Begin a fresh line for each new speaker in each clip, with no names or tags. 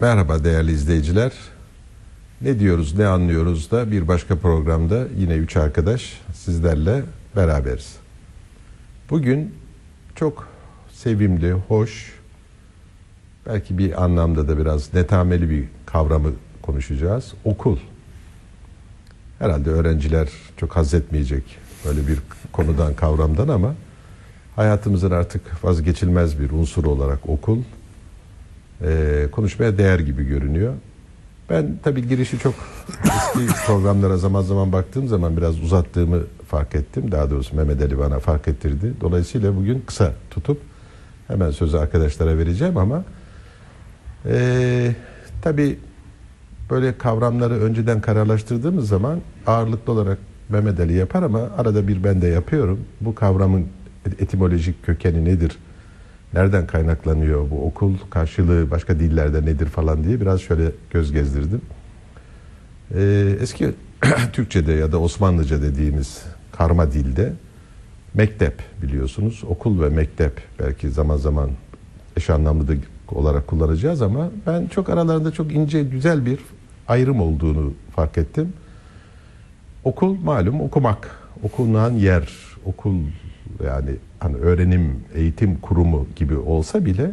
Merhaba değerli izleyiciler. Ne diyoruz, ne anlıyoruz da bir başka programda yine üç arkadaş sizlerle beraberiz. Bugün çok sevimli, hoş, belki bir anlamda da biraz netameli bir kavramı konuşacağız. Okul. Herhalde öğrenciler çok haz etmeyecek böyle bir konudan, kavramdan ama hayatımızın artık vazgeçilmez bir unsur olarak okul e, konuşmaya değer gibi görünüyor. Ben tabii girişi çok eski programlara zaman zaman baktığım zaman biraz uzattığımı fark ettim. Daha doğrusu Mehmet Ali bana fark ettirdi. Dolayısıyla bugün kısa tutup hemen sözü arkadaşlara vereceğim ama e, tabii böyle kavramları önceden kararlaştırdığımız zaman ağırlıklı olarak Mehmet Ali yapar ama arada bir ben de yapıyorum. Bu kavramın etimolojik kökeni nedir? Nereden kaynaklanıyor bu okul karşılığı başka dillerde nedir falan diye biraz şöyle göz gezdirdim. Ee, eski Türkçe'de ya da Osmanlıca dediğimiz karma dilde mektep biliyorsunuz. Okul ve mektep belki zaman zaman eş anlamlı olarak kullanacağız ama ben çok aralarında çok ince güzel bir ayrım olduğunu fark ettim. Okul malum okumak, okunan yer, okul yani hani öğrenim, eğitim kurumu gibi olsa bile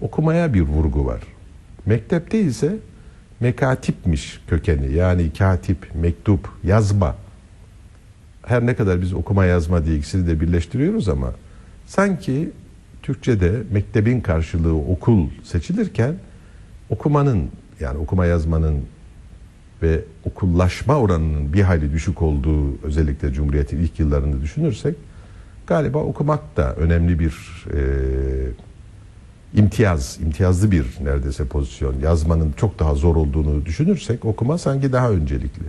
okumaya bir vurgu var. Mektepte ise mekatipmiş kökeni. Yani katip, mektup, yazma. Her ne kadar biz okuma yazma diye ikisini de birleştiriyoruz ama sanki Türkçe'de mektebin karşılığı okul seçilirken okumanın yani okuma yazmanın ve okullaşma oranının bir hayli düşük olduğu özellikle Cumhuriyet'in ilk yıllarını düşünürsek galiba okumak da önemli bir e, imtiyaz, imtiyazlı bir neredeyse pozisyon. Yazmanın çok daha zor olduğunu düşünürsek okuma sanki daha öncelikli.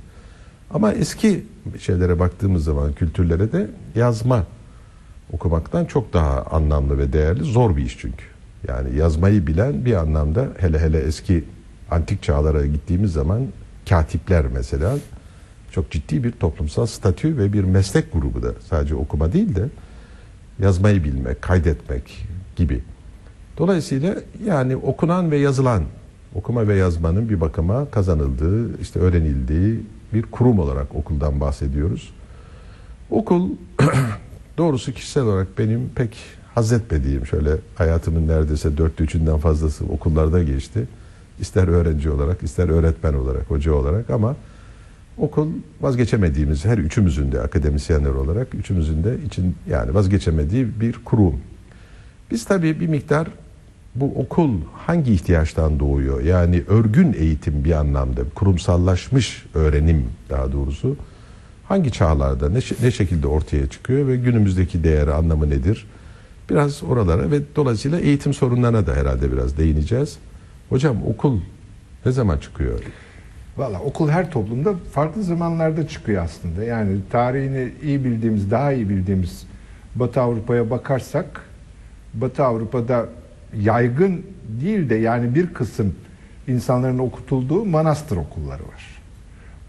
Ama eski şeylere baktığımız zaman kültürlere de yazma okumaktan çok daha anlamlı ve değerli zor bir iş çünkü. Yani yazmayı bilen bir anlamda hele hele eski antik çağlara gittiğimiz zaman katipler mesela çok ciddi bir toplumsal statü ve bir meslek grubu da sadece okuma değil de yazmayı bilmek, kaydetmek gibi. Dolayısıyla yani okunan ve yazılan, okuma ve yazmanın bir bakıma kazanıldığı, işte öğrenildiği bir kurum olarak okuldan bahsediyoruz. Okul doğrusu kişisel olarak benim pek haz etmediğim şöyle hayatımın neredeyse dörtte üçünden fazlası okullarda geçti. İster öğrenci olarak, ister öğretmen olarak, hoca olarak ama okul vazgeçemediğimiz her üçümüzün de akademisyenler olarak üçümüzün de için yani vazgeçemediği bir kurum. Biz tabii bir miktar bu okul hangi ihtiyaçtan doğuyor? Yani örgün eğitim bir anlamda, kurumsallaşmış öğrenim daha doğrusu hangi çağlarda ne, ne şekilde ortaya çıkıyor ve günümüzdeki değeri anlamı nedir? Biraz oralara ve dolayısıyla eğitim sorunlarına da herhalde biraz değineceğiz. Hocam okul ne zaman çıkıyor?
Valla okul her toplumda farklı zamanlarda çıkıyor aslında. Yani tarihini iyi bildiğimiz, daha iyi bildiğimiz Batı Avrupa'ya bakarsak Batı Avrupa'da yaygın değil de yani bir kısım insanların okutulduğu manastır okulları var.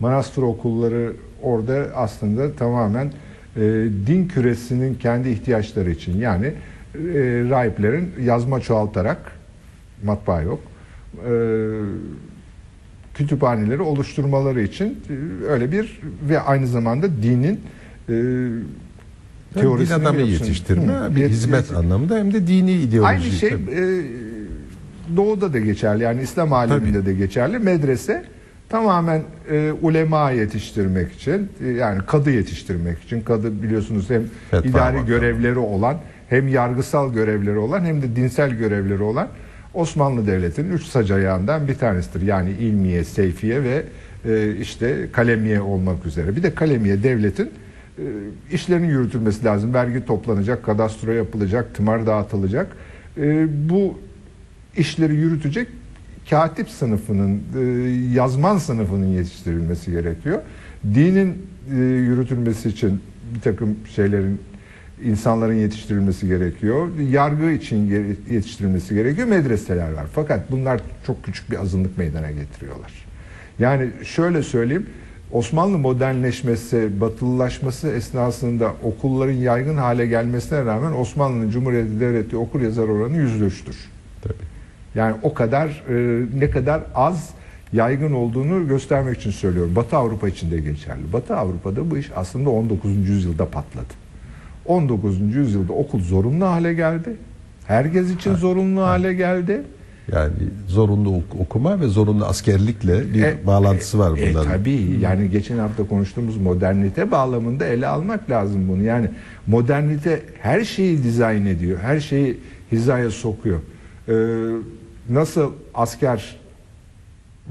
Manastır okulları orada aslında tamamen e, din küresinin kendi ihtiyaçları için yani e, rahiplerin yazma çoğaltarak matbaa yok e, kütüphaneleri oluşturmaları için e, öyle bir ve aynı zamanda dinin
e, teorisini din adamı yetiştirme, Hı, bir hizmet yetiş... anlamında hem de dini ideoloji.
Aynı şey e, doğuda da geçerli yani İslam aleminde tabii. de geçerli. Medrese tamamen e, ulema yetiştirmek için e, yani kadı yetiştirmek için kadı biliyorsunuz hem Fetva idari bakalım. görevleri olan hem yargısal görevleri olan hem de dinsel görevleri olan Osmanlı Devleti'nin üç sac ayağından bir tanesidir. Yani ilmiye, seyfiye ve e, işte kalemiye olmak üzere. Bir de kalemiye devletin e, işlerinin yürütülmesi lazım. Vergi toplanacak, kadastro yapılacak, tımar dağıtılacak. E, bu işleri yürütecek katip sınıfının, e, yazman sınıfının yetiştirilmesi gerekiyor. Dinin e, yürütülmesi için bir takım şeylerin insanların yetiştirilmesi gerekiyor. Yargı için yetiştirilmesi gerekiyor. Medreseler var. Fakat bunlar çok küçük bir azınlık meydana getiriyorlar. Yani şöyle söyleyeyim. Osmanlı modernleşmesi, batılılaşması esnasında okulların yaygın hale gelmesine rağmen Osmanlı'nın Cumhuriyeti Devleti okur yazar oranı yüzde üçtür. Tabii. Yani o kadar e, ne kadar az yaygın olduğunu göstermek için söylüyorum. Batı Avrupa için de geçerli. Batı Avrupa'da bu iş aslında 19. yüzyılda patladı. 19. yüzyılda okul zorunlu hale geldi. Herkes için zorunlu hale geldi.
Yani zorunlu ok- okuma ve zorunlu askerlikle bir
E,
bağlantısı var
E,
bunların.
tabii yani geçen hafta konuştuğumuz modernite bağlamında ele almak lazım bunu. Yani modernite her şeyi dizayn ediyor. Her şeyi hizaya sokuyor. Ee, nasıl asker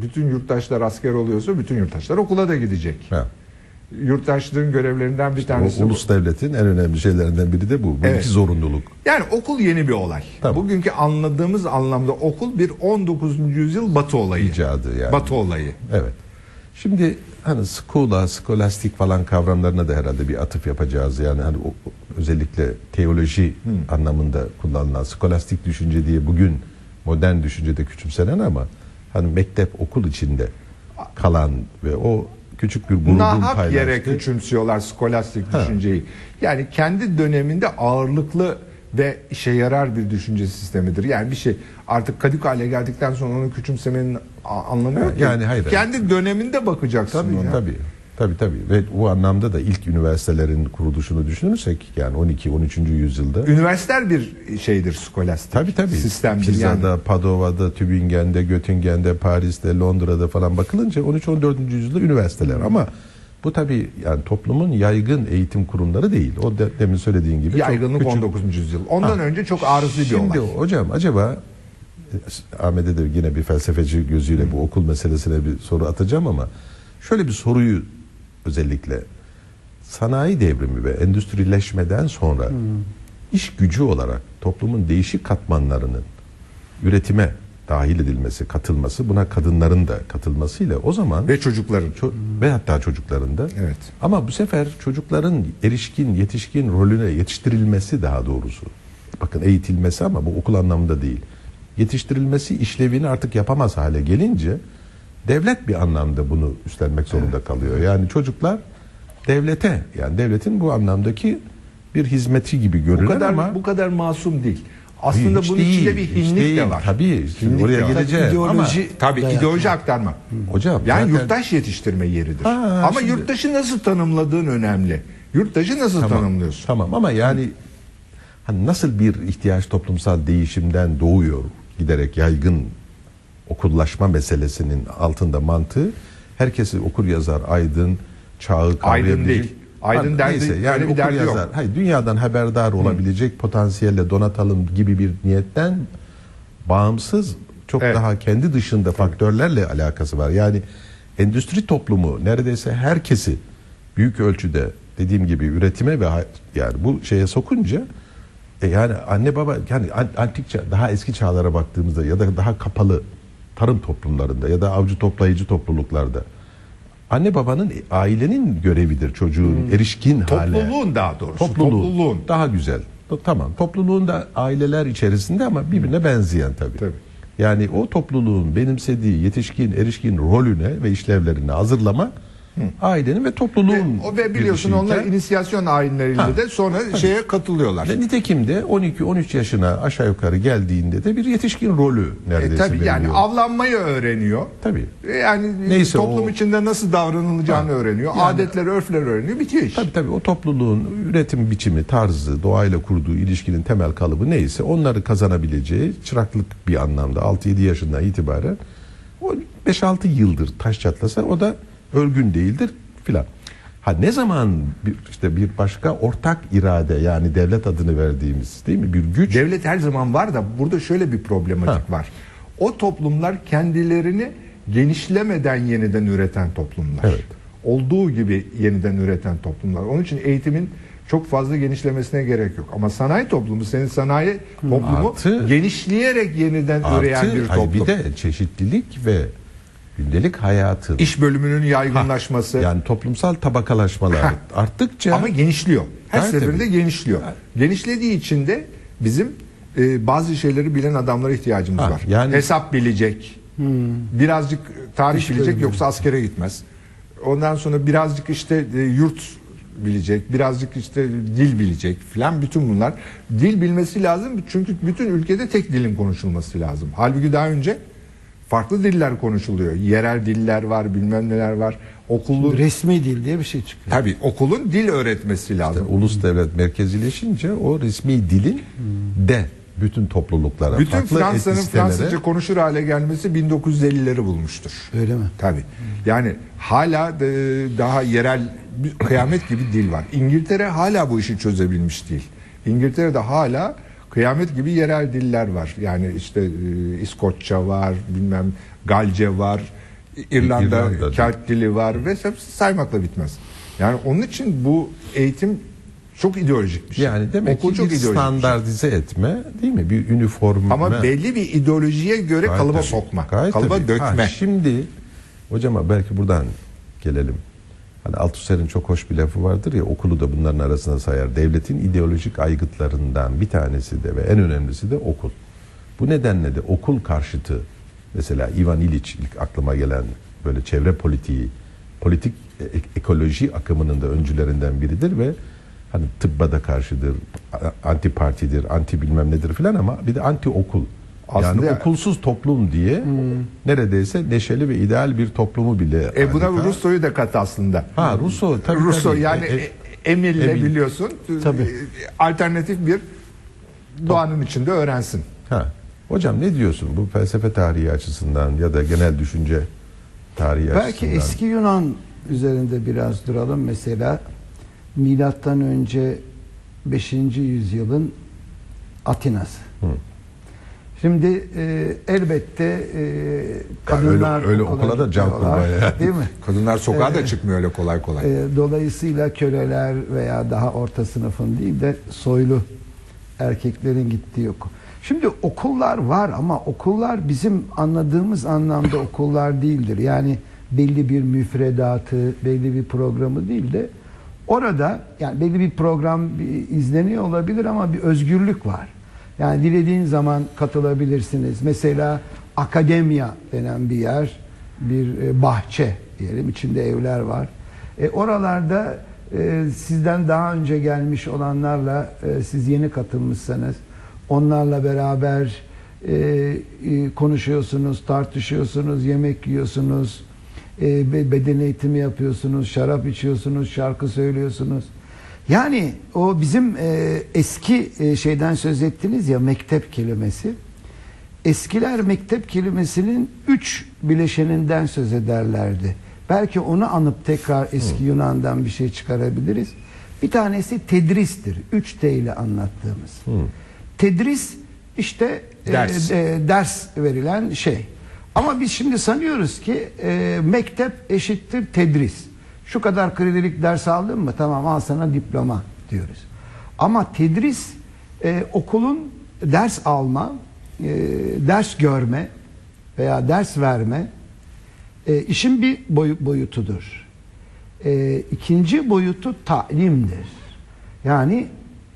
bütün yurttaşlar asker oluyorsa bütün yurttaşlar okula da gidecek.
Ha.
Yurttaşlığın görevlerinden bir
O
tanesi bu.
ulus devletin en önemli şeylerinden biri de bu. Bu
Evet.
iki zorunluluk.
Yani okul yeni bir olay.
Tamam.
Bugünkü anladığımız anlamda okul bir 19. yüzyıl batı olayı.
İcadı yani.
Batı olayı.
Evet. Şimdi hani skola, skolastik falan kavramlarına da herhalde bir atıf yapacağız. Yani hani o- özellikle teoloji anlamında kullanılan skolastik düşünce diye bugün modern düşüncede küçümsenen ama hani mektep okul içinde kalan ve o küçük bir grubun
Nahak yere
paylaştığı
küçümsüyorlar skolastik düşünceyi. Yani kendi döneminde ağırlıklı ve işe yarar bir düşünce sistemidir. Yani bir şey artık kadük hale geldikten sonra onu küçümsemenin anlamı yok.
yani hayır.
Kendi döneminde bakacaksın
Tabii
ona.
tabii. Tabii tabii. Ve bu anlamda da ilk üniversitelerin kuruluşunu düşünürsek yani 12 13. yüzyılda
Üniversiteler bir şeydir skolastik
Tabii tabii.
sistemdir.
Pisa'da,
yani.
Padova'da, Tübingen'de, Göttingen'de, Paris'te, Londra'da falan bakılınca 13-14. yüzyılda üniversiteler ama bu tabii yani toplumun yaygın eğitim kurumları değil. O de, demin söylediğin gibi
Yaygınlık
küçük.
19. yüzyıl. Ondan
Ha.
önce çok arıza bir
Şimdi
olay.
hocam acaba e, Ahmet'e de yine bir felsefeci gözüyle bu okul meselesine bir soru atacağım ama şöyle bir soruyu özellikle sanayi devrimi ve endüstrileşmeden sonra iş gücü olarak toplumun değişik katmanlarının üretime dahil edilmesi, katılması, buna kadınların da katılmasıyla o zaman
Ve çocukların.
ço- ve hatta çocukların da.
Evet.
Ama bu sefer çocukların erişkin, yetişkin rolüne yetiştirilmesi daha doğrusu. Bakın eğitilmesi ama bu okul anlamında değil. Yetiştirilmesi işlevini artık yapamaz hale gelince devlet bir anlamda bunu üstlenmek zorunda kalıyor. Yani çocuklar devlete yani devletin bu anlamdaki bir hizmeti gibi
Bu
görünür
kadar
ama
bu kadar masum değil. Aslında
hiç
bunun
değil,
içinde bir hinlik
değil.
de var.
Tabii
Hinlik
oraya
İdeoloji
ama
Tabii ideoloji aktarma.
hocam
Yani
zaten-
yurttaş yetiştirme yeridir.
Ha,
ama
şimdi-
yurttaşı nasıl tanımladığın önemli. Yurttaşı nasıl tanımlıyorsun?
Tamam ama yani hani nasıl bir ihtiyaç toplumsal değişimden doğuyor giderek yaygın okullaşma meselesinin altında mantığı herkesi okur yazar aydın çağı kavrayabilecek.
Aydın değil. Aydın derdi-
neyse yani
bir
okur
derdi yok.
yazar. Hayır dünyadan haberdar olabilecek potansiyelle donatalım gibi bir niyetten bağımsız çok
Evet.
daha kendi dışında faktörlerle alakası var. Yani endüstri toplumu neredeyse herkesi büyük ölçüde dediğim gibi üretime ve yani bu şeye sokunca e yani anne baba yani an- antik çağ, daha eski çağlara baktığımızda ya da daha kapalı tarım toplumlarında ya da avcı toplayıcı topluluklarda anne babanın ailenin görevidir çocuğun erişkin hale.
Topluluğun daha doğrusu.
Topluluğun.
Topluluğun.
Daha güzel. Tamam. Topluluğun da aileler içerisinde ama birbirine benzeyen tabii.
Tabii.
Yani o topluluğun benimsediği yetişkin, erişkin rolüne ve işlevlerine hazırlama ailenin ve topluluğun
O ve biliyorsun onlar inisiyasyon ayinleriyle
Ha.
de sonra şeye katılıyorlar.
ve nitekim de 12-13 yaşına aşağı yukarı geldiğinde de bir yetişkin rolü
E,
neredeyse
tabii yani avlanmayı öğreniyor.
Tabii.
E, Yani
Neyse,
toplum
o-
içinde nasıl davranılacağını
Ha.
öğreniyor.
Yani-
Adetleri, örfleri öğreniyor. Bitiyor iş.
Tabii tabii o topluluğun üretim biçimi, tarzı, doğayla kurduğu ilişkinin temel kalıbı neyse onları kazanabileceği çıraklık bir anlamda 6-7 yaşından itibaren o 5-6 yıldır taş çatlasa o da örgün değildir filan. Ha ne zaman bir, işte bir başka ortak irade yani devlet adını verdiğimiz değil mi bir güç
Devlet her zaman var da burada şöyle bir problematik
Ha.
var. O toplumlar kendilerini genişlemeden yeniden üreten toplumlar.
Evet.
Olduğu gibi yeniden üreten toplumlar. Onun için eğitimin çok fazla genişlemesine gerek yok. Ama sanayi toplumu, senin sanayi toplumu
Artı-
genişleyerek yeniden üreyen
artı
bir
hayır,
toplum.
bir de çeşitlilik ve gündelik hayatın
İş bölümünün yaygınlaşması
yani toplumsal tabakalaşmalar
Ha.
arttıkça
ama genişliyor. Her seferinde
tabii.
genişliyor. Genişlediği için de bizim e, bazı şeyleri bilen adamlara ihtiyacımız
Ha,
var.
yani-
Hesap bilecek. Birazcık tarih
İş
bilecek
bölümü.
yoksa askere gitmez. Ondan sonra birazcık işte e, yurt bilecek, birazcık işte dil bilecek filan bütün bunlar. Dil bilmesi lazım çünkü bütün ülkede tek dilin konuşulması lazım. Halbuki daha önce farklı diller konuşuluyor. Yerel diller var, bilmem neler var. Okulun
Resmi dil diye bir şey çıkıyor.
tabii okulun dil öğretmesi lazım.
Ulus devlet merkezileşince o resmi dilin de bütün topluluklara,
bütün
farklı
Fransa'nın Fransızca konuşur hale gelmesi 1950'leri bulmuştur.
Öyle mi?
Tabii. Yani hala da daha yerel bir kıyamet gibi dil var. İngiltere hala bu işi çözebilmiş değil. İngiltere'de hala kıyamet gibi yerel diller var. Yani işte e, İskoçça var, bilmem Galce var, İrlanda,
İrlanda.
Kelt dili var ve hepsi saymakla bitmez. Yani onun için bu eğitim çok ideolojik bir şey.
Yani demek
Okul
ki
çok
bir
şey.
standartize etme değil mi? Bir üniforme.
Ama belli bir ideolojiye göre
Gayet
kalıba
tabii.
sokma,
Gayet
kalıba
tabii.
dökme.
Ha, şimdi hocama belki buradan gelelim. Hani Althusser'in çok hoş bir lafı vardır ya okulu da bunların arasına sayar. Devletin ideolojik aygıtlarından bir tanesi de ve en önemlisi de okul. Bu nedenle de okul karşıtı mesela Ivan İliç ilk aklıma gelen böyle çevre politiği, politik e- ekoloji akımının da öncülerinden biridir ve hani tıbba da karşıdır, anti partidir, anti bilmem nedir filan ama bir de anti okul.
Aslında
yani
ya-
okulsuz toplum diye neredeyse neşeli ve ideal bir toplumu bile
E buna
adeta-
Rousseau'yu da kat aslında.
Ha Rousseau tabii
Rousseau
tabii.
yani
E, e,
e- Emil'le
Emil.
biliyorsun
Tabii.
e, alternatif bir doğanın içinde öğrensin.
ha. Hocam ne diyorsun bu felsefe tarihi açısından ya da genel düşünce tarihi
Belki
açısından?
eski Yunan üzerinde biraz duralım. Mesela milattan önce 5. yüzyılın Atinası.
Hı.
Şimdi e, elbette e,
öyle-
kadınlar
öyle
okula
okula da can yani.
Değil mi?
Kadınlar sokağa da çıkmıyor öyle kolay kolay.
E, dolayısıyla köleler veya daha orta sınıfın değil de soylu erkeklerin gittiği okul. Şimdi okullar var ama okullar bizim anladığımız anlamda okullar değildir. Yani belli bir müfredatı, belli bir programı değil de orada yani belli bir program izleniyor olabilir ama bir özgürlük var. Yani dilediğin zaman katılabilirsiniz. Mesela akademya denen bir yer, bir e, bahçe diyelim içinde evler var. E, oralarda e, sizden daha önce gelmiş olanlarla e, siz yeni katılmışsanız onlarla beraber e, e, konuşuyorsunuz, tartışıyorsunuz, yemek yiyorsunuz, e, be- beden eğitimi yapıyorsunuz, şarap içiyorsunuz, şarkı söylüyorsunuz. Yani o bizim e, eski e, şeyden söz ettiniz ya mektep kelimesi. Eskiler mektep kelimesinin üç bileşeninden söz ederlerdi. Belki onu anıp tekrar eski Yunan'dan bir şey çıkarabiliriz. Bir tanesi tedristir. Üç T ile anlattığımız. Tedris işte e,
Ders.
e, ders verilen şey. Ama biz şimdi sanıyoruz ki e, mektep eşittir tedris. Şu kadar kredilik ders aldın mı? Tamam al sana diploma diyoruz. Ama tedris e, okulun ders alma, e, ders görme veya ders verme e, işin bir boyu, boyutudur. E, ikinci boyutu talimdir. Yani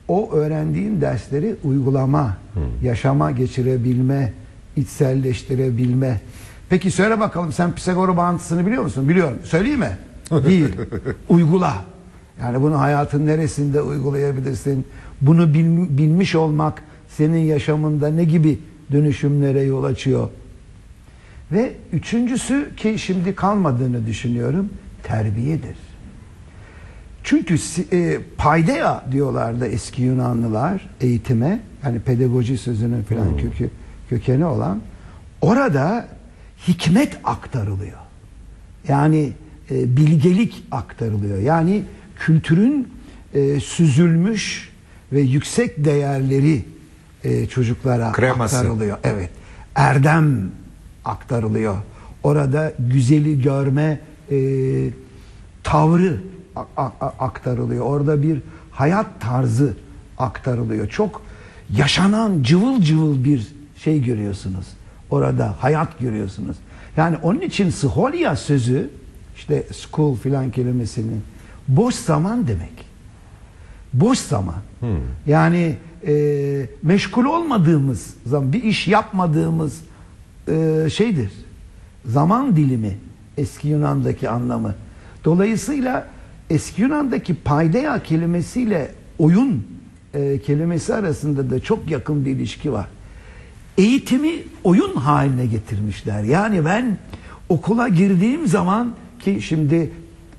o öğrendiğin dersleri uygulama, yaşama geçirebilme, içselleştirebilme. Peki söyle bakalım sen Pisagor bağıntısını biliyor musun? Biliyorum. Söyleyeyim mi? Değil. Uygula. Yani bunu hayatın neresinde uygulayabilirsin? Bunu bil- bilmiş olmak senin yaşamında ne gibi dönüşümlere yol açıyor? Ve üçüncüsü ki şimdi kalmadığını düşünüyorum terbiyedir. Çünkü e, paideia diyorlardı eski Yunanlılar eğitime yani pedagoji sözünün filan kökü kökeni olan orada hikmet aktarılıyor. Yani e, bilgelik aktarılıyor. Yani kültürün e, süzülmüş ve yüksek değerleri e, çocuklara
Kreması.
aktarılıyor. Evet. Erdem aktarılıyor. Orada güzeli görme e, tavrı aktarılıyor. Orada bir hayat tarzı aktarılıyor. Çok yaşanan cıvıl cıvıl bir şey görüyorsunuz. Orada hayat görüyorsunuz. Yani onun için scholia sözü işte school filan kelimesinin boş zaman demek. Boş zaman. Yani e, meşgul olmadığımız zaman bir iş yapmadığımız e, şeydir. Zaman dilimi eski Yunan'daki anlamı. Dolayısıyla eski Yunan'daki paideia kelimesiyle oyun e, kelimesi arasında da çok yakın bir ilişki var. Eğitimi oyun haline getirmişler. Yani ben okula girdiğim zaman ki şimdi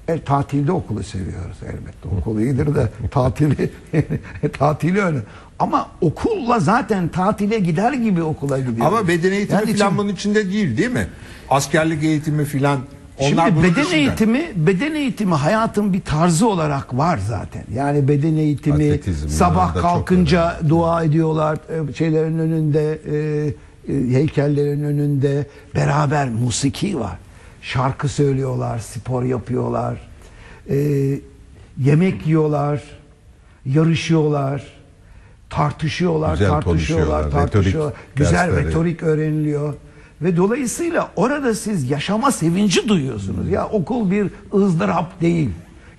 e, tatilde okulu seviyoruz elbette. Okul iyidir de tatili tatili öyle. Ama okulla zaten tatile gider gibi okula gidiyoruz.
Ama beden eğitimi
Yani
falan
şimdi-
bunun içinde değil değil mi? Askerlik eğitimi falan. Onlar
Şimdi beden
dışında.
eğitimi, beden eğitimi hayatın bir tarzı olarak var zaten. Yani beden eğitimi
Atletizm
sabah kalkınca dua ediyorlar e, şeylerin önünde, e, e, heykellerin önünde beraber musiki var. Şarkı söylüyorlar, spor yapıyorlar. e, yemek yiyorlar, yarışıyorlar, tartışıyorlar,
Güzel
tartışıyorlar, tartışıyorlar.
retorik
Güzel
dersleri.
retorik öğreniliyor. Ve dolayısıyla orada siz yaşama sevinci duyuyorsunuz. Ya okul bir ızdırap değil.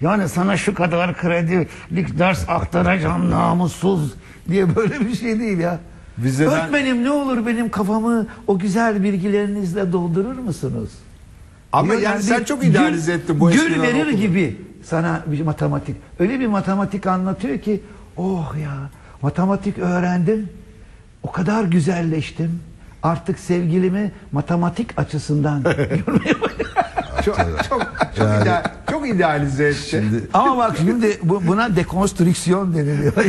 Yani sana şu kadar kredilik ders aktaracağım namussuz diye böyle bir şey değil ya.
Vizeden-
Öğretmenim ne olur benim kafamı o güzel bilgilerinizle doldurur musunuz?
Ama yani
bir
sen çok idealize ettin bu
Gül verir
okulu.
gibi sana bir matematik. Öyle bir matematik anlatıyor ki oh ya matematik öğrendim. O kadar güzelleştim. Artık sevgilimi matematik açısından görmeye başladım.
Çok çok çok,
Yani-
ideal- çok idealize etti.
Şimdi
Ama bak şimdi bu, buna dekonstrüksiyon deniliyor.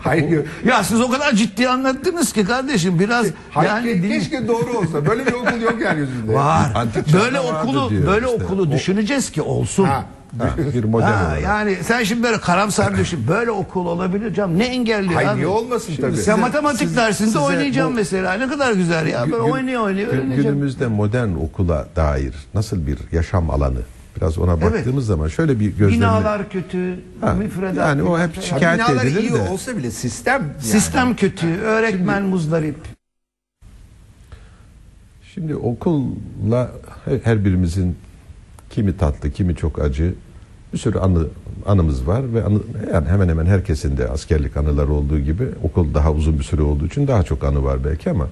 Hayır.
ya siz o kadar ciddi anlattınız ki kardeşim biraz
Hayır,
yani
ke- keşke doğru olsa. Böyle bir okul yok yeryüzünde.
var.
Antik çağda
Böyle
vardı
okulu
diyor
böyle
işte.
okulu düşüneceğiz ki olsun.
Ha.
ha, bir model
Ha,
olarak.
yani sen şimdi böyle karamsar düşün. Böyle okul olabilir canım. Ne engelliyor
Hayır
abi?
niye olmasın tabii.
Ya matematik
siz-
dersinde
size
oynayacağım
bu-
mesela. Ne kadar güzel ya. Böyle
Gün-
oynaya oynaya
gün-
öğreneceğim.
Günümüzde modern okula dair nasıl bir yaşam alanı biraz ona
Evet.
baktığımız zaman şöyle bir gözlemle
Binalar kötü,
Ha,
müfredat.
yani o hep şikayet
Binalar
edilir
iyi
de.
olsa bile sistem yani.
Sistem kötü, öğretmen muzdarip.
Şimdi okulla her- her birimizin kimi tatlı, kimi çok acı bir sürü anı anımız var ve anı, yani hemen hemen herkesin de askerlik anıları olduğu gibi okul daha uzun bir süre olduğu için daha çok anı var belki ama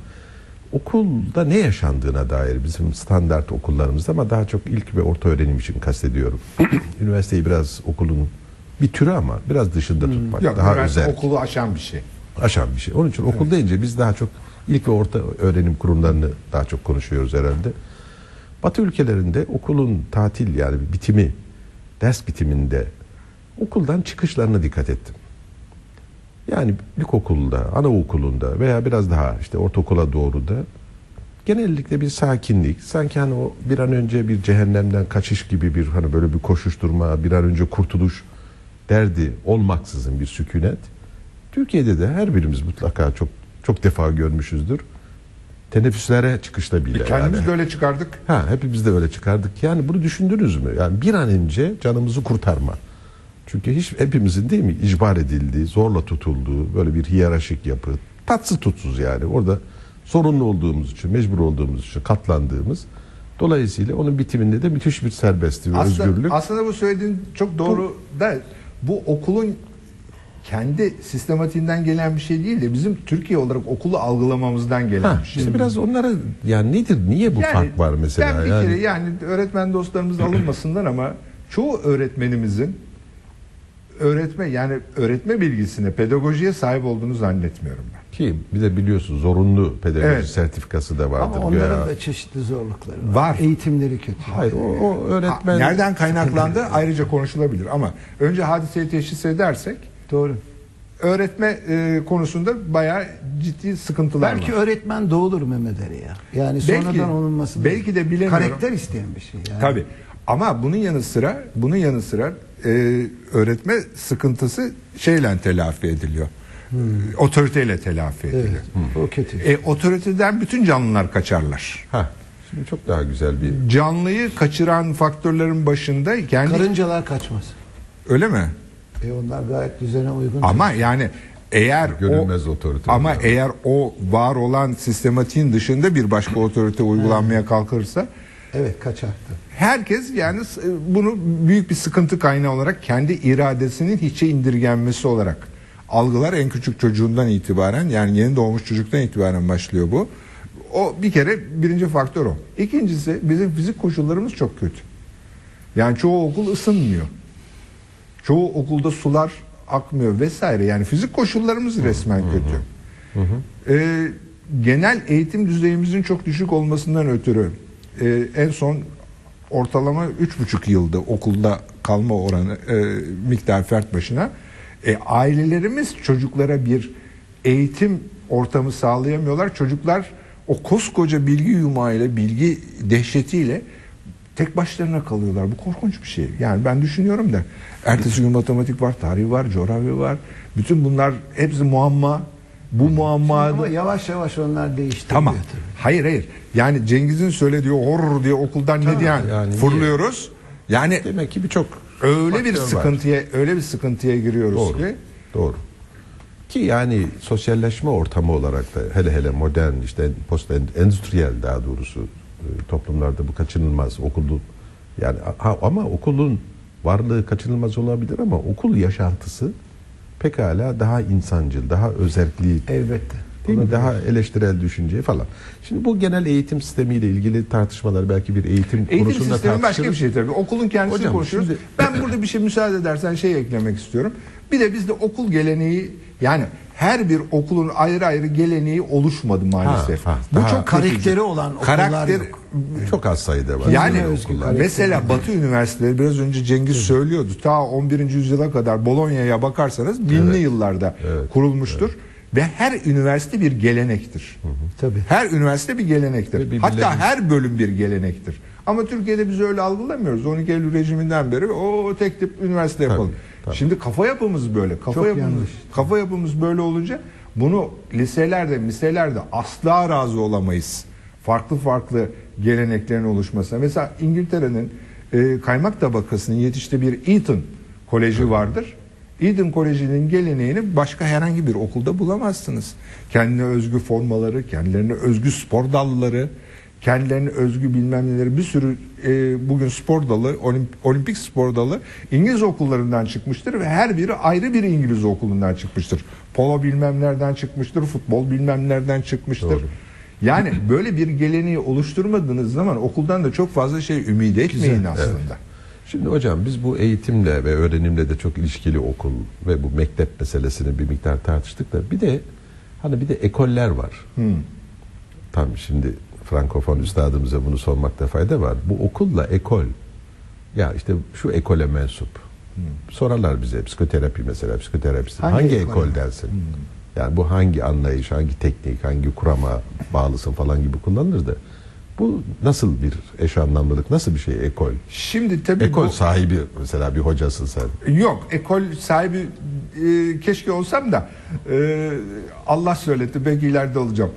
okulda ne yaşandığına dair bizim standart okullarımızda ama daha çok ilk ve orta öğrenim için kastediyorum. Üniversiteyi biraz okulun bir türü ama biraz dışında tutmak
Yok,
daha özel
okulu aşan bir şey.
aşan bir şey. Onun için okul deyince biz daha çok ilk ve orta öğrenim kurumlarını daha çok konuşuyoruz herhalde. Batı ülkelerinde okulun tatil yani bitimi, ders bitiminde okuldan çıkışlarına dikkat ettim. Yani ilkokulda, anaokulunda veya biraz daha işte ortaokula doğru da genellikle bir sakinlik, sanki hani o bir an önce bir cehennemden kaçış gibi bir hani böyle bir koşuşturma, bir an önce kurtuluş derdi olmaksızın bir sükunet. Türkiye'de de her birimiz mutlaka çok çok defa görmüşüzdür. Teneffüslere çıkışta bile.
Kendimiz
yani.
de öyle çıkardık.
Ha, hepimiz de öyle çıkardık. Yani bunu düşündünüz mü? Yani bir an önce canımızı kurtarma. Çünkü hiç hepimizin değil mi icbar edildiği, zorla tutulduğu böyle bir hiyerarşik yapı. Tatsız tutsuz yani. Orada sorunlu olduğumuz için, mecbur olduğumuz için katlandığımız. Dolayısıyla onun bitiminde de müthiş bir serbestlik
Aslında,
özgürlük.
aslında bu söylediğin çok doğru da bu okulun kendi sistematiğinden gelen bir şey değil de bizim Türkiye olarak okulu algılamamızdan gelen
Ha,
bir şey.
işte biraz onlara yani nedir, niye bu fark var mesela?
Ben bir
yani,
kere yani öğretmen dostlarımız alınmasınlar ama çoğu öğretmenimizin öğretme yani öğretme bilgisine, pedagojiye sahip olduğunu zannetmiyorum ben.
Ki bir de biliyorsun zorunlu pedagoji
Evet.
sertifikası da vardır.
Ama onların
Güya-
da çeşitli zorlukları var.
Var.
Eğitimleri kötü.
Hayır o, o öğretmen...
Ha, Nereden kaynaklandı ayrıca konuşulabilir ama önce hadiseyi teşhis edersek
Doğru.
öğretme e, konusunda bayağı ciddi sıkıntılar
Belki
var.
öğretmen doğulur Mehmet Ali ya. Yani
Belki-
sonradan olunması.
belki de bilemiyorum.
Karakter isteyen bir şey yani.
Tabii. Ama bunun yanı sıra bunun yanı sıra e, öğretme sıkıntısı şeyle telafi ediliyor. Otoriteyle telafi ediliyor.
Evet. O kötü.
E, otoriteden bütün canlılar kaçarlar.
Ha, şimdi çok daha güzel bir...
Canlıyı kaçıran faktörlerin başında kendi
Karıncalar kaçmaz.
öyle mi?
E onlar gayet düzene uygun.
Ama yani eğer
Görünmez
o,
otorite
ama
oluyor.
eğer o var olan sistematiğin dışında bir başka otorite uygulanmaya kalkırsa
Evet kaçaktı.
herkes yani bunu büyük bir sıkıntı kaynağı olarak kendi iradesinin hiçe indirgenmesi olarak algılar en küçük çocuğundan itibaren yani yeni doğmuş çocuktan itibaren başlıyor bu. o bir kere birinci faktör o. İkincisi bizim fizik koşullarımız çok kötü. Yani çoğu okul ısınmıyor. Çoğu okulda sular akmıyor vesaire. Yani fizik koşullarımız resmen kötü. Ee, genel eğitim düzeyimizin çok düşük olmasından ötürü e, en son ortalama üç buçuk yılda okulda kalma oranı e, miktar fert başına. E, ailelerimiz çocuklara bir eğitim ortamı sağlayamıyorlar. Çocuklar o koskoca bilgi yumağıyla, bilgi dehşetiyle tek başlarına kalıyorlar. Bu korkunç bir şey. Yani ben düşünüyorum da ertesi gün matematik var, tarih var, coğrafya var. Bütün bunlar hepsi muamma. Bu muamma
Ama yavaş yavaş onlar değiştiriyor
Tamam. Hayır hayır. Yani Cengiz'in söylediği horror diye okuldan ne diyen
yani niye?
fırlıyoruz. Yani
Demek ki birçok
öyle bir
faktör var.
sıkıntıya öyle bir sıkıntıya giriyoruz
Doğru.
ki
Doğru. Ki yani sosyalleşme ortamı olarak da hele hele modern işte post endüstriyel daha doğrusu e, toplumlarda bu kaçınılmaz. Okulun yani ha, ama okulun varlığı kaçınılmaz olabilir ama okul yaşantısı pekala daha insancıl, daha özelliği
Elbette.
Değil mi? Daha eleştirel düşünce falan. Şimdi bu genel eğitim sistemiyle ilgili tartışmalar belki bir eğitim,
eğitim
konusunda
sistemi başka
tartışılır.
bir şey tabii. Okulun kendisini
Hocam,
konuşuyoruz.
şimdi-
Ben burada bir şey müsaade edersen şey eklemek istiyorum. Bir de bizde okul geleneği yani her bir okulun ayrı ayrı geleneği oluşmadı maalesef.
Ha, ha,
Bu çok
Karakteri olan okullar
Karakter
yok.
Çok az sayıda var.
Yani mesela Batı üniversiteleri biraz önce Cengiz söylüyordu. Ta 11. yüzyıla kadar Bolonya'ya bakarsanız binli yıllarda
Evet.
kurulmuştur ve her üniversite bir gelenektir.
Tabii.
Her üniversite bir gelenektir.
birbirlerinin-
Hatta her bölüm bir gelenektir. Ama Türkiye'de biz öyle algılamıyoruz. 12 Eylül rejiminden beri o tek tip üniversite yapalım.
tabii.
Şimdi kafa yapımız böyle. Kafa
Çok
yapımız
yanlış.
kafa yapımız böyle olunca bunu liselerde, liselerde asla razı olamayız. Farklı farklı geleneklerin oluşmasına. Mesela İngiltere'nin e, kaymak tabakasının yetiştiği bir Eton Koleji vardır. Eton Koleji'nin geleneğini başka herhangi bir okulda bulamazsınız. Kendine özgü formaları, kendilerine özgü spor dalları, kendilerine özgü bilmem neleri bir sürü e, bugün spor dalı, olimp- olimpik spor dalı İngiliz okullarından çıkmıştır ve her biri ayrı bir İngiliz okulundan çıkmıştır. Polo bilmem nereden çıkmıştır, futbol bilmem nereden çıkmıştır.
Doğru.
Yani böyle bir geleneği oluşturmadığınız zaman okuldan da çok fazla şey ümit etmeyin aslında.
Şimdi hocam biz bu eğitimle ve öğrenimle de çok ilişkili okul ve bu mektep meselesini bir miktar tartıştık da bir de hani bir de ekoller var. Tam şimdi Frankofon üstadımıza bunu sormakta fayda var. Bu okulla ekol ya işte şu ekole mensup. Sorarlar bize psikoterapi mesela psikoterapist. Hangi,
Hangi
ekol
ekol?
dersin? Yani bu hangi anlayış, hangi teknik, hangi kurama bağlısın falan gibi kullanılır da bu nasıl bir eş anlamlılık, nasıl bir şey ekol?
Şimdi tabii
Ekol
bu-
sahibi mesela bir hocasın sen.
Yok ekol sahibi e, keşke olsam da e, Allah söyletti belki ileride olacağım.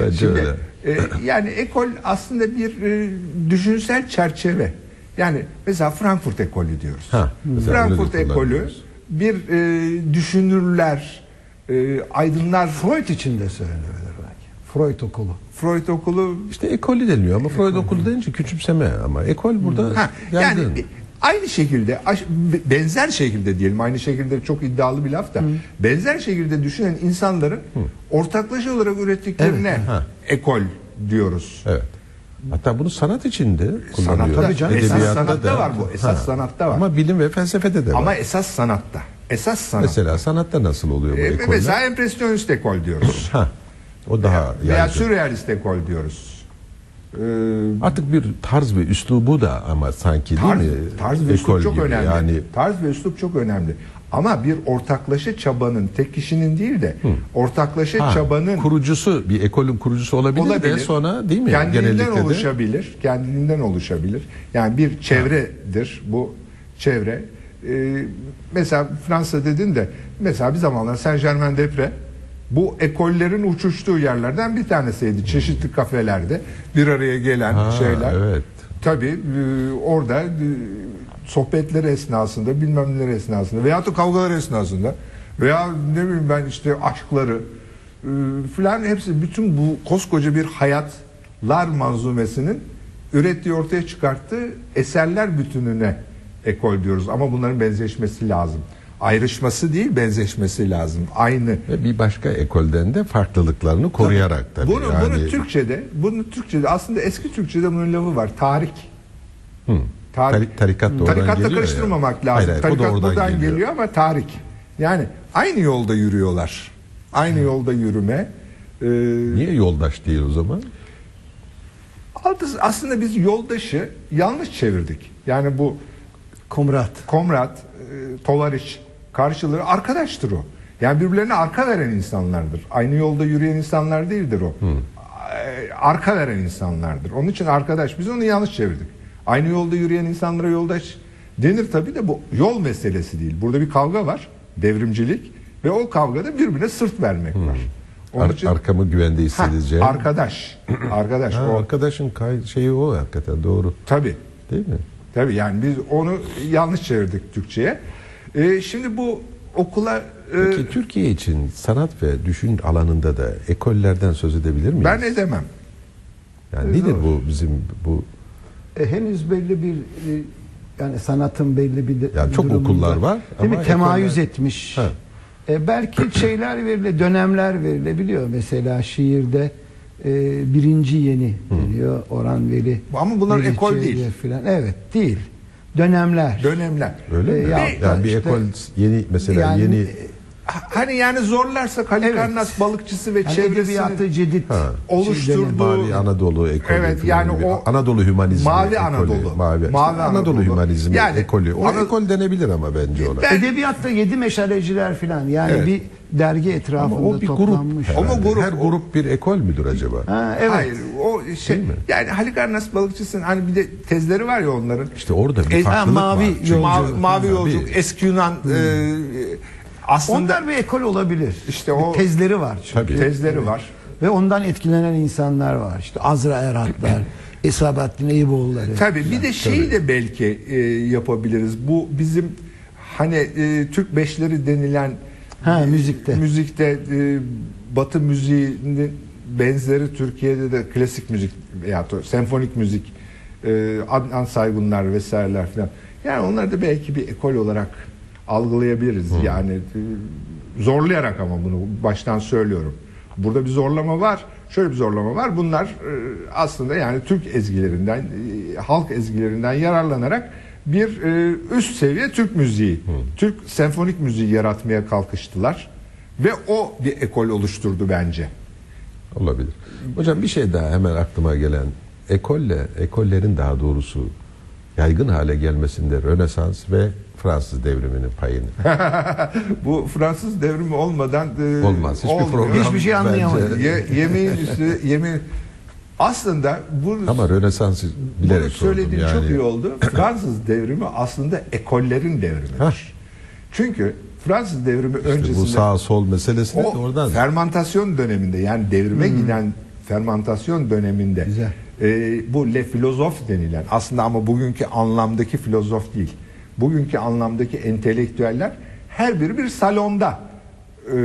Bence
Şimdi,
öyle.
e, yani ekol aslında bir e, düşünsel çerçeve. Yani mesela Frankfurt ekolü diyoruz.
Ha,
Frankfurt ekolü bir e, düşünürler, e, aydınlar,
Freud için de belki. Freud okulu.
Freud okulu
İşte ekolü deniliyor ama Freud okulu denince küçümseme ama ekol burada
Ha, yani bir- aynı şekilde benzer şekilde diyelim aynı şekilde çok iddialı bir laf da benzer şekilde düşünen insanların ortaklaşa olarak ürettiklerine
Evet, ha.
ekol diyoruz.
Evet. Hatta bunu sanat içinde kullanıyoruz.
Sanatta,
Tabii canım.
esas sanatta
da.
var bu. Esas
Ha.
sanatta var.
Ama bilim ve felsefede de var.
Ama esas sanatta. Esas sanat.
Mesela sanatta nasıl oluyor bu
E,
ekoller?
mesela empresyonist ekol diyoruz.
Ha. O daha
Veya
yaygın.
sürrealist ekol diyoruz. Ee,
Artık bir tarz ve üslubu da ama sanki
tarz,
değil mi?
tarz ve
Ekol
üslup çok
gibi.
önemli.
Yani
Tarz ve üslup çok önemli. Ama bir ortaklaşa çabanın tek kişinin değil de ortaklaşa
ha,
çabanın
kurucusu bir ekolün kurucusu olabilir,
olabilir.
de sonra değil mi?
Kendinden
Genellikle de-
oluşabilir. Kendinden oluşabilir. Yani bir çevredir bu çevre. Ee, mesela Fransa dedin de mesela bir zamanlar Saint Germain Depre bu ekollerin uçuştuğu yerlerden bir tanesiydi. Çeşitli kafelerde bir araya gelen
Ha,
şeyler.
evet.
Tabii e, orada e, sohbetler esnasında bilmem neler esnasında veyahut da kavgalar esnasında veya ne bileyim ben işte aşkları e, filan hepsi bütün bu koskoca bir hayatlar manzumesinin ürettiği ortaya çıkarttığı eserler bütününe ekol diyoruz ama bunların benzeşmesi lazım. Ayrışması değil benzeşmesi lazım. Aynı.
Ve bir başka ekolden de farklılıklarını koruyarak tabii.
Bunu,
yani,
bunu Türkçe'de, bunu Türkçe'de aslında eski Türkçe'de bunun lafı var. Tarik.
Hı.
Tarik.
Tarik- tarikat da oradan
Tarikatla
geliyor
karıştırmamak
ya.
lazım.
Hayır, hayır,
Tarikat
oradan
buradan
geliyor.
geliyor. ama tarik. Yani aynı yolda yürüyorlar. Aynı yolda yürüme. Ee,
Niye yoldaş değil o zaman?
aslında biz yoldaşı yanlış çevirdik. Yani bu
Komrat.
komrat, e, karşılığı arkadaştır o. Yani birbirlerine arka veren insanlardır. Aynı yolda yürüyen insanlar değildir o. E, Arka veren insanlardır. Onun için arkadaş biz onu yanlış çevirdik. Aynı yolda yürüyen insanlara yoldaş denir tabii de bu yol meselesi değil. Burada bir kavga var. Devrimcilik ve o kavgada birbirine sırt vermek var. Onun
Ar-
için
arkamı güvende
Ha,
hissedeceğim.
arkadaş. Arkadaş
Ha,
o.
arkadaşın kay- şeyi o hakikaten doğru.
Tabii.
Değil mi?
Tabii yani biz onu yanlış çevirdik Türkçe'ye. Ee, şimdi bu okula e,
Peki Türkiye için sanat ve düşün alanında da ekollerden söz edebilir miyiz?
ben edemem.
yani nedir bu bizim bu
E, henüz belli bir e, yani sanatın belli bir
Yani çok
durumunda.
okullar var
Değil
ama
mi? Temayüz
ekoller-
etmiş.
Ha.
E, belki şeyler verile, dönemler verilebiliyor. Mesela şiirde e, birinci yeni deniyor Orhan Veli.
Ama bunlar
Veli
ekol değil.
Filan. Evet değil. Dönemler.
Dönemler.
öyle
E,
mi?
ya
yani bir ekol yeni mesela
Yani,
yeni
e,
Hani yani zorlarsak Halikarnas
Evet.
balıkçısı ve
yani
çevresini
cedid
Ha.
oluşturduğu
Mavi Anadolu ekolü
Evet,
falan
yani o-
Anadolu hümanizmi
Mavi
ekolü,
Anadolu.
mavi, işte
Mavi
Anadolu,
Anadolu.
hümanizmi
Yani
ekolü o
Ana-
ekol denebilir ama bence ona
Ben-
Edebiyatta yedi meşaleciler filan yani
Evet.
bir dergi
ama
etrafında
o bir grup
toplanmış.
Ama
herhalde.
grup-
her grup bir ekol müdür acaba
Ha, evet.
Hayır o şey
Değil mi?
yani Halikarnas balıkçısının hani bir de tezleri var ya onların.
işte orada bir
E,
farklılık
ha, mavi
var
yolculuk.
Mavi, mavi yolculuk, eski Yunan e, aslında
Onlar bir ekol olabilir.
İşte o-
Bir tezleri var çünkü.
Tabii.
tezleri var.
Ve ondan etkilenen insanlar var. İşte Azra Erhatlar, Esabattin Eyüboğulları.
Tabii bir de şeyi de belki e, yapabiliriz. Bu bizim hani e, Türk beşleri denilen
Ha, müzikte.
müzikte e, Batı müziğinin benzeri Türkiye'de de klasik müzik veya da senfonik müzik e, Adnan Saygunlar vesaireler falan. Yani onları da belki bir ekol olarak algılayabiliriz. Yani e, zorlayarak ama bunu baştan söylüyorum. Burada bir zorlama var. Şöyle bir zorlama var. Bunlar e, aslında yani Türk ezgilerinden, e, halk ezgilerinden yararlanarak bir üst seviye Türk müziği, Türk senfonik müziği yaratmaya kalkıştılar. Ve o bir ekol oluşturdu bence.
Olabilir. Hocam bir şey daha hemen aklıma gelen ekolle, ekollerin daha doğrusu yaygın hale gelmesinde Rönesans ve Fransız devriminin payını.
Bu Fransız devrimi olmadan e,
Olmaz. Hiçbir
olmuyor.
program
Hiçbir şey anlayamadım.
Ye, yemeğin üstü yemeğin aslında bu
Ama Rönesans'ı
bunu
bilerek
söylediğin
sordum yani.
çok iyi oldu. Fransız devrimi aslında ekollerin devrimi.
Hah.
Çünkü Fransız devrimi
İşte
öncesinde
bu sağ sol meselesini de
o
oradan
fermantasyon döneminde yani devrime giden fermantasyon döneminde
Güzel.
E, bu le filozof denilen aslında ama bugünkü anlamdaki filozof değil. Bugünkü anlamdaki entelektüeller her biri bir salonda e,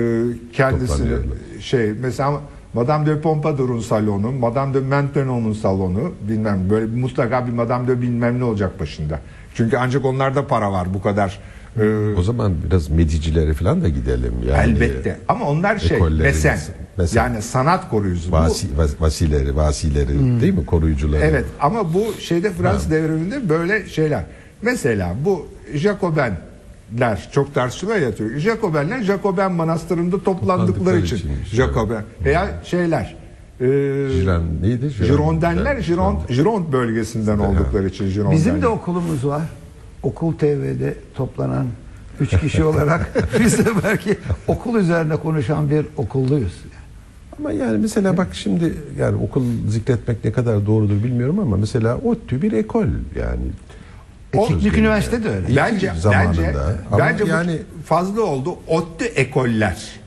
kendisini şey mesela Madame de Pompadour'un salonu, Madame de Maintenon'un salonu bilmem böyle mutlaka bir Madame de bilmem ne olacak başında. Çünkü ancak onlarda para var bu kadar. e,
o zaman biraz medicilere falan da gidelim yani.
Elbette. Ama onlar şey mesen.
Mesen.
Yani sanat koruyucusu. Bu-
Vasi, vas- vasileri, vasileri değil mi koruyucuları?
evet ama bu şeyde Fransız devriminde böyle şeyler. Mesela bu Jacobenler çok tartışmaya yatıyor. Jacobenler Jacoben manastırında toplandıkları
Toplandıkları
için.
için,
Jacoben veya şeyler. E,
Jiran neydi?
Girondenler
Evet,
Giron, Giron bölgesinden oldukları için Girondenler.
Bizim de okulumuz var. Okul TV'de toplanan üç kişi olarak biz de belki okul üzerine konuşan bir okulluyuz.
Ama yani mesela bak şimdi yani okul zikretmek ne kadar doğrudur bilmiyorum ama mesela ODTÜ bir ekol yani.
O, Teknik üniversite de öyle.
Bence
zamanında.
bence
Ama
bence
yani
fazla oldu. ODTÜ ekoller.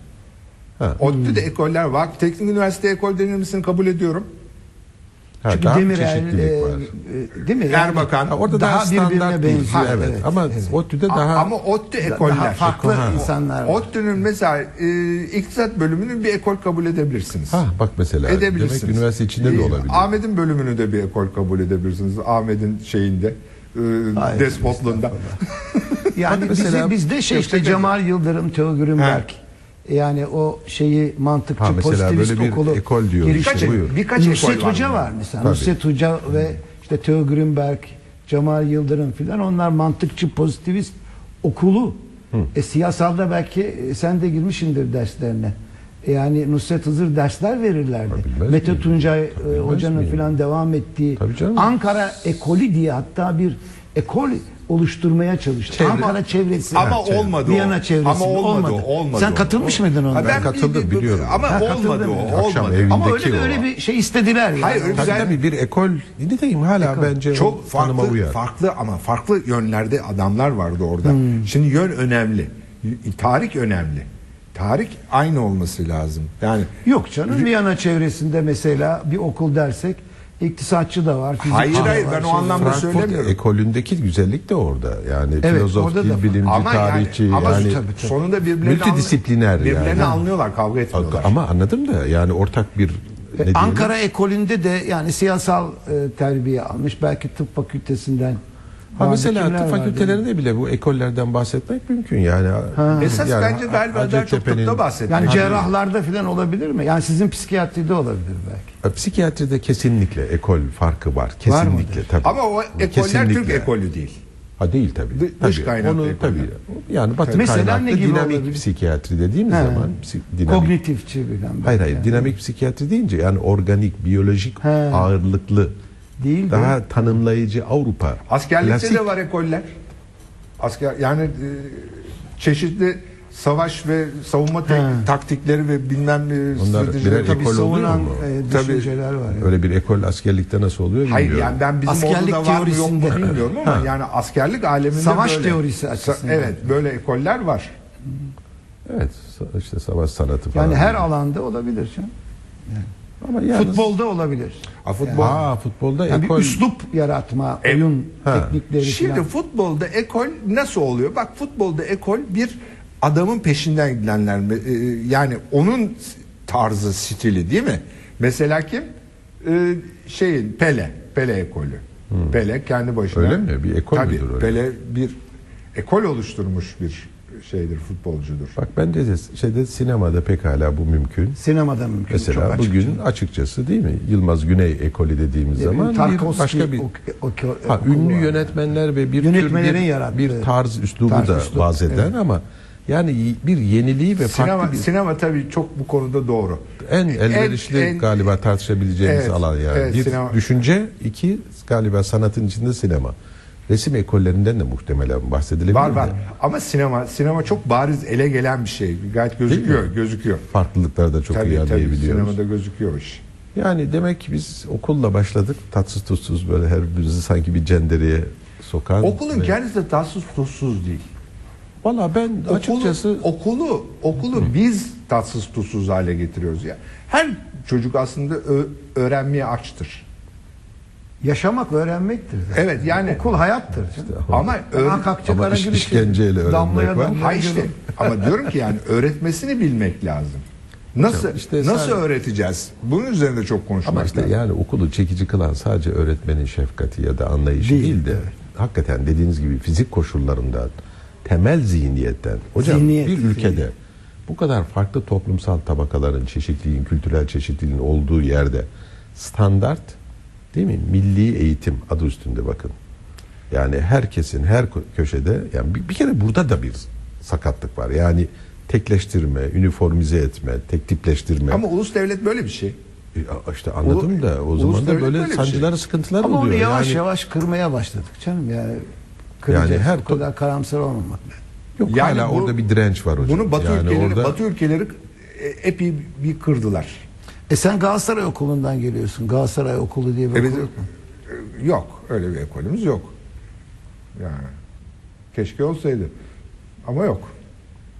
Ha.
ODTÜ de ekoller var. Teknik üniversite ekol denilmesini kabul ediyorum.
Ha,
Çünkü Demirel, e,
var.
e, değil mi? Yani
Erbakan.
Ha, orada daha,
daha
standart
benziyor.
Evet.
Evet,
Ama
evet.
ODTÜ'de daha
Ama ODTÜ ekoller.
daha farklı
Ha.
insanlar.
ODTÜ'nün mesela e, iktisat bölümünün bir ekol kabul edebilirsiniz.
ha bak mesela
Edebilirsiniz.
demek üniversite içinde de
Ee,
olabilir.
Ahmet'in bölümünü de bir ekol kabul edebilirsiniz. Ahmet'in şeyinde e, despotluğunda.
Yani bize, bizde şey işte Cemal Yıldırım, Teo Grünberg. Yani o şeyi mantıkçı,
Ha,
pozitivist
böyle bir
okulu.
ekol diyor
girişti.
işte, buyur.
Birkaç
Nusret
ekol var
Hoca
yani.
var mesela.
Tabii.
Nusret Hoca ve işte Teo Grünberg, Cemal Yıldırım filan onlar mantıkçı, pozitivist okulu. E, siyasalda belki e, sen de girmişsindir derslerine. E, Yani Nusret Hızır dersler verirlerdi.
Bilmez
Mete
miyim?
Tuncay e,
bilmez
hocanın filan devam ettiği
Tabii.
Ankara ekolü diye hatta bir ekol oluşturmaya çalıştı.
Çevre-
Ankara çevresi.
Ama
Ha,
olmadı
Viyana çevresi.
Ama olmadı, o, olmadı
Sen
o.
katılmış mıydın ona?
Ha,
Ben katıldım, biliyorum.
Ama
Ha,
olmadı o.
Akşam
Olmadı.
evinde-
Ama öyle
Evindeki
öyle bir şey istediler yani.
Hayır, öyle
Tabii tabii bir ekol ne diyeyim hala
Ekol.
bence
Çok farklı
uyar.
farklı ama farklı yönlerde adamlar vardı orada.
Hmm.
Şimdi yön önemli. Tarih önemli. Tarih aynı olması lazım. Yani
Yok canım Viyana çevresinde mesela bir okul dersek iktisatçı da var.
Hayır, hayır,
var,
ben o
şey
anlamda
Frankfurt
söylemiyorum.
ekolündeki güzellik de orada. Yani
Evet,
filozof,
orada
dil
da-
bilimci,
ama
tarihçi
yani, ama
yani
tabii, tabii.
sonunda birbirlerini
Multidisipliner
anlı- birbirlerini
yani.
anlıyorlar, kavga etmiyorlar.
ama anladım da yani ortak bir ne diyelim?
Ankara ekolünde de yani siyasal e, terbiye almış. Belki tıp fakültesinden.
Ha mesela tıp
vardı?
fakültelerinde bile bu ekollerden bahsetmek mümkün yani.
Esas
Yani
bence galiba daha çok tıpta bahsetmek.
Yani cerrahlarda falan olabilir mi? Yani sizin psikiyatride olabilir belki.
E, Psikiyatride kesinlikle ekol farkı var. Kesinlikle
mıdır?
tabii.
Ama o ekoller
Kesinlikle.
Türk ekolü değil.
Ha değil tabii. Tabii.
dış kaynaklı
Onu tabii. Yani batı
Mesela
kaynaklı
ne gibi
dinamik
olabilir?
psikiyatri dediğimiz
He.
zaman dinamik.
Kognitifçi falan.
Hayır hayır
Yani.
dinamik psikiyatri deyince yani organik, biyolojik,
He.
ağırlıklı,
Değil de.
daha tanımlayıcı Avrupa.
Askerlikte
klasik-
de var ekoller. Asker yani e, çeşitli savaş ve savunma
He.
taktikleri ve bilmem e,
Onlar
stratejileri-
Tabii savunan e,
Tabii.
düşünceler var. yani.
Öyle bir ekol askerlikte nasıl oluyor bilmiyorum.
Hayır yani ben bizim
Askerlik
orduda var mı yok mu bilmiyorum ama
Ha.
yani askerlik aleminde
Savaş
böyle.
teorisi
Sa-
açısından.
Evet böyle ekoller var.
Evet işte savaş sanatı falan.
Yani her alanda olabilir canım.
Ama yalnız-
Futbolda olabilir.
Ha, futbol.
Aa futbolda
Yani
ekol.
bir üslup yaratma,
E,
oyun
ha.
teknikleri
Şimdi
falan.
futbolda ekol nasıl oluyor? Bak futbolda ekol bir adamın peşinden gidenler? Ee, yani onun tarzı stili değil mi? Mesela kim? Ee, şeyin Pele, Pele ekolü. Pele kendi başına.
Hmm. Öyle mi? Bir ekol
Tabii,
müdür öyle?
Pele bir ekol oluşturmuş bir şeydir, futbolcudur.
Bak bence de şeyde sinemada pekala bu mümkün.
Sinemada mümkün. çok
Mesela
açık
bugün açıkçası değil mi? Yılmaz Güney ekolü dediğimiz zaman bir
Tarkovski,
başka bir
ok- ok-
ha,
okulu
ünlü
var.
yönetmenler ve bir tür bir,
yarattığı
bir tarz üslubu
tarz,
da
üslup,
vaz eden
evet.
ama yani bir yeniliği ve
Sinema,
farklı bir
sinema tabii çok bu konuda doğru.
en elverişli
en-
galiba tartışabileceğimiz
Evet,
alan yani.
evet,
bir
sinema.
düşünce, iki galiba sanatın içinde sinema. Resim ekollerinden de muhtemelen bahsedilebilir.
Var
de.
var. Ama sinema sinema çok bariz ele gelen bir şey. Gayet gözüküyor, gözüküyor.
Farklılıkları da çok
tabii
iyi
tabii
anlayabiliyoruz.
sinemada gözüküyor iş.
Yani demek ki biz okulla başladık. Tatsız tuzsuz böyle her birimizi sanki bir cendereye sokan.
Okulun
ve-
kendisi de tatsız tuzsuz değil.
Valla ben
Okulu,
açıkçası
okulu okulu biz tatsız tuzsuz hale getiriyoruz ya. Her çocuk aslında öğrenmeye açtır.
Yaşamak öğrenmektir. zaten.
Evet yani
Okul hayattır. canım.
ama öğre-
Akakçı
Ama iş- işkenceyle öğrenmek
damlaya
var.
damlaya
ha işte ama diyorum ki yani öğretmesini bilmek lazım. Nasıl
Hocam işte
nasıl
sadece-
öğreteceğiz? Bunun üzerinde çok konuşmak
ama işte
lazım.
yani okulu çekici kılan sadece öğretmenin şefkati ya da anlayışı
Değil,
değil, de
evet.
hakikaten dediğiniz gibi fizik koşullarından temel zihniyetten hocam
Zihniyet,
bir ülkede
zihniyet.
bu kadar farklı toplumsal tabakaların çeşitliliğin kültürel çeşitliliğin olduğu yerde standart değil mi milli eğitim adı üstünde bakın yani herkesin her kö- köşede yani bir, bir kere burada da bir sakatlık var yani tekleştirme, üniformize etme, tek tipleştirme.
Ama ulus devlet böyle bir şey.
E, işte anladım
Ulu-
da o zaman da böyle
böyle bir
sancılar,
şey.
sıkıntılar
Ama
oluyor.
yavaş
yani,
yavaş kırmaya başladık canım yani. Kıracağız.
Yani her
bu kadar karamsar olmamak.
Yok
Yani
hala
bu-
orada bir direnç var hocam.
Bunu Batı
yani
ülkeleri
orada
Batı ülkeleri e, epey bir kırdılar.
E sen Galatasaray okulundan geliyorsun. Galatasaray okulu diye bir
E,
okul yok mu?
e, yok öyle bir ekolümüz yok. Yani keşke olsaydı. Ama yok.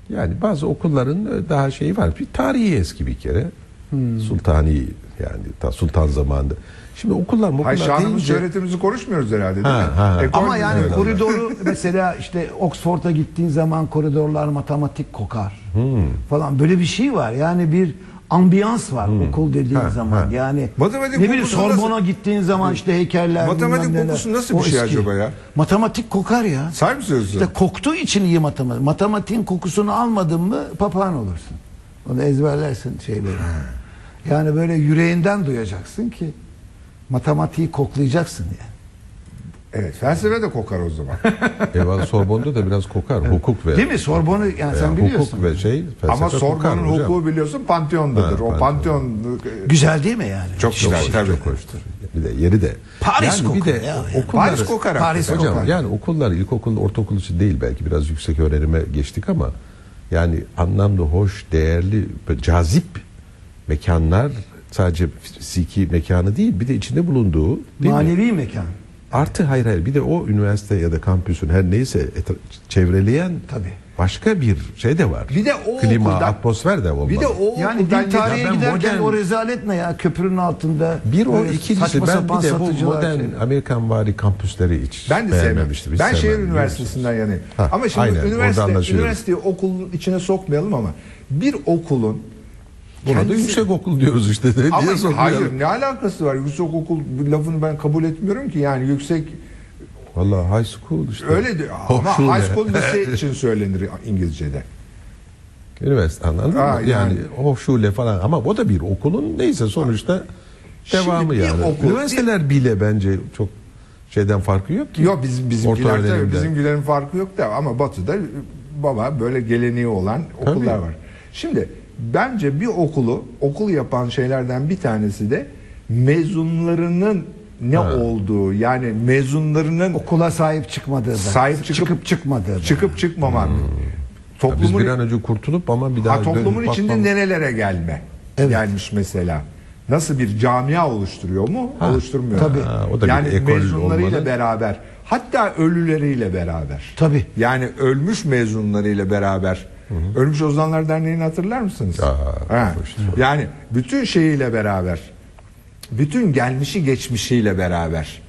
yani bazı okulların daha şeyi var. Bir tarihi eski bir kere.
Hmm.
Sultani yani ta sultan zamanında. Şimdi okullar okullar
şanımız
deyince
şöhretimizi konuşmuyoruz herhalde değil
Ha,
mi?
ha.
Ekol
Ama yani
öyle.
koridoru mesela işte Oxford'a gittiğin zaman koridorlar matematik kokar falan böyle bir şey var. Yani bir ambiyans var okul dediğin
Ha,
zaman.
ha.
Yani
Matematik
ne bileyim Sorbon'a
nasıl-
gittiğin zaman işte heykeller
Matematik kokusu nasıl bir şey
eski.
acaba ya?
Matematik kokar ya.
Say mı söylüyorsun?
İşte koktuğu için iyi matematik. Matematiğin kokusunu almadın mı papağan olursun. Onu ezberlersin şeyleri. Yani böyle yüreğinden duyacaksın ki matematiği koklayacaksın yani.
Evet felsefe de kokar o zaman.
Eyvallah Sorbon'da da biraz kokar. Hukuk ve
Değil mi? Sorbon'u yani
veya
sen biliyorsun.
hukuk ve şey felsefe
Ama Sorbon'un
hocam.
hukuku biliyorsun Pantheon'dadır.
Ha,
o
Pantheon.
Güzel değil mi yani?
çok
Çok,
güzel tabii.
çok hoştur. Bir de yeri de.
Paris
yani bir
kokar
de
ya.
okullar,
Paris kokar
Paris.
Hocam
kokar.
yani okullar ilkokul ortaokul için değil belki biraz yüksek öğrenime geçtik ama yani anlamlı hoş değerli cazip mekanlar sadece fiziki mekanı değil bir de içinde bulunduğu değil mi?
Manevi mekan.
Artı hayır hayır bir de o üniversite ya da kampüsün her neyse çevreleyen
Tabii.
başka bir şey de var.
Bir de o
klima,
okuldan-
atmosfer de olmalı.
Bir de o
Yani dil tarihe
ben
giderken
modern-
o rezalet ne ya? Köprünün altında.
bir o ikincisi ben bir de bu modern
şey.
Amerikan vari kampüsleri hiç
Ben de
beğenmemiştim. hiç
Ben şehir üniversitesinden yanayım.
Ha,
ama şimdi
aynen,
üniversite, üniversiteyi okulun içine sokmayalım ama bir okulun
Buna da
kendisi-
yüksek okul diyoruz işte. Ne,
ama
sokmayalım?
hayır ne alakası var? Yüksek okul lafını ben kabul etmiyorum ki yani yüksek
Vallahi high school işte.
öyle de, ama high school lise için söylenir İngilizce'de.
Üniversite anladın mı?
Ha,
Yani,
yani.
hochschule falan ama o da bir okulun neyse sonuçta
Şimdi
devamı
bir
yani.
okul-
Üniversiteler bile bence çok şeyden farkı yok ki.
Yok bizim bizimkiler tabii bizimkilerin farkı yok da ama Batı'da baba böyle geleneği olan
Tabii.
okullar var. Şimdi bence bir okulu okul yapan şeylerden bir tanesi de mezunlarının ne
Ha.
olduğu yani mezunlarının
Okula sahip çıkmadığı da.
Sahip çıkıp-
çıkıp çıkmadığı da.
çıkıp çıkmamak.
Ya Biz
Toplumun
bir an önce kurtulup ama bir daha
ha, toplumun içinde
bakmam-
nerelere gelme
Evet.
gelmiş mesela. Nasıl bir camia oluşturuyor mu?
Ha,
Oluşturmuyor.
tabii.
Ha, o da bir
yani mezunlarıyla
olmalı.
beraber hatta ölüleriyle beraber.
Tabii.
Yani ölmüş mezunlarıyla beraber. Ölmüş Ozanlar Derneği'ni hatırlar mısınız?
Aa,
Ha.
hoş.
Yani bütün şeyiyle beraber. Bütün gelmişi geçmişiyle beraber.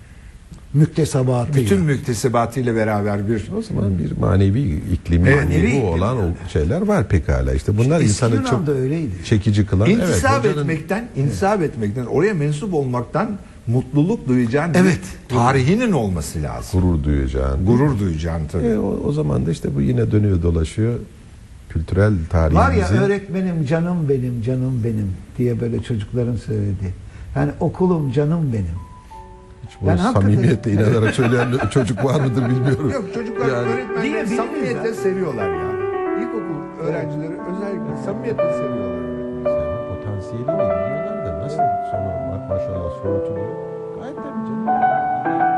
Müktesebatı.
Bütün müktesebatıyla beraber bir
O zaman bir manevi iklimi
Evet,
manevi
olan o şeyler var pekala. İşte bunlar
Eski
insanı çok
öyleydi.
çekici kılan.
İntisap
evet, hocanın-
etmekten, intisap etmekten, oraya mensup olmaktan mutluluk duyacağın bir
Evet.
tarihinin olması lazım.
gurur duyacağın.
Gurur duyacağın tabii.
E, o, o zaman da işte bu yine dönüyor dolaşıyor. Kültürel
Var ya öğretmenim canım benim canım benim diye böyle çocukların söyledi. Yani okulum canım benim.
bu
Yani hakikaten-
samimiyetle inanarak söyleyen çocuk var mıdır bilmiyorum.
Yok çocuklar
Yani-
öğretmenleri samimiyetle
ya?
seviyorlar ya. İlkokul öğrencileri özellikle samimiyetle seviyorlar.
Sevme potansiyeliyle biliyorlar da nasıl sonra ma- maşallah soğutuluyor. Gayet tabii canım.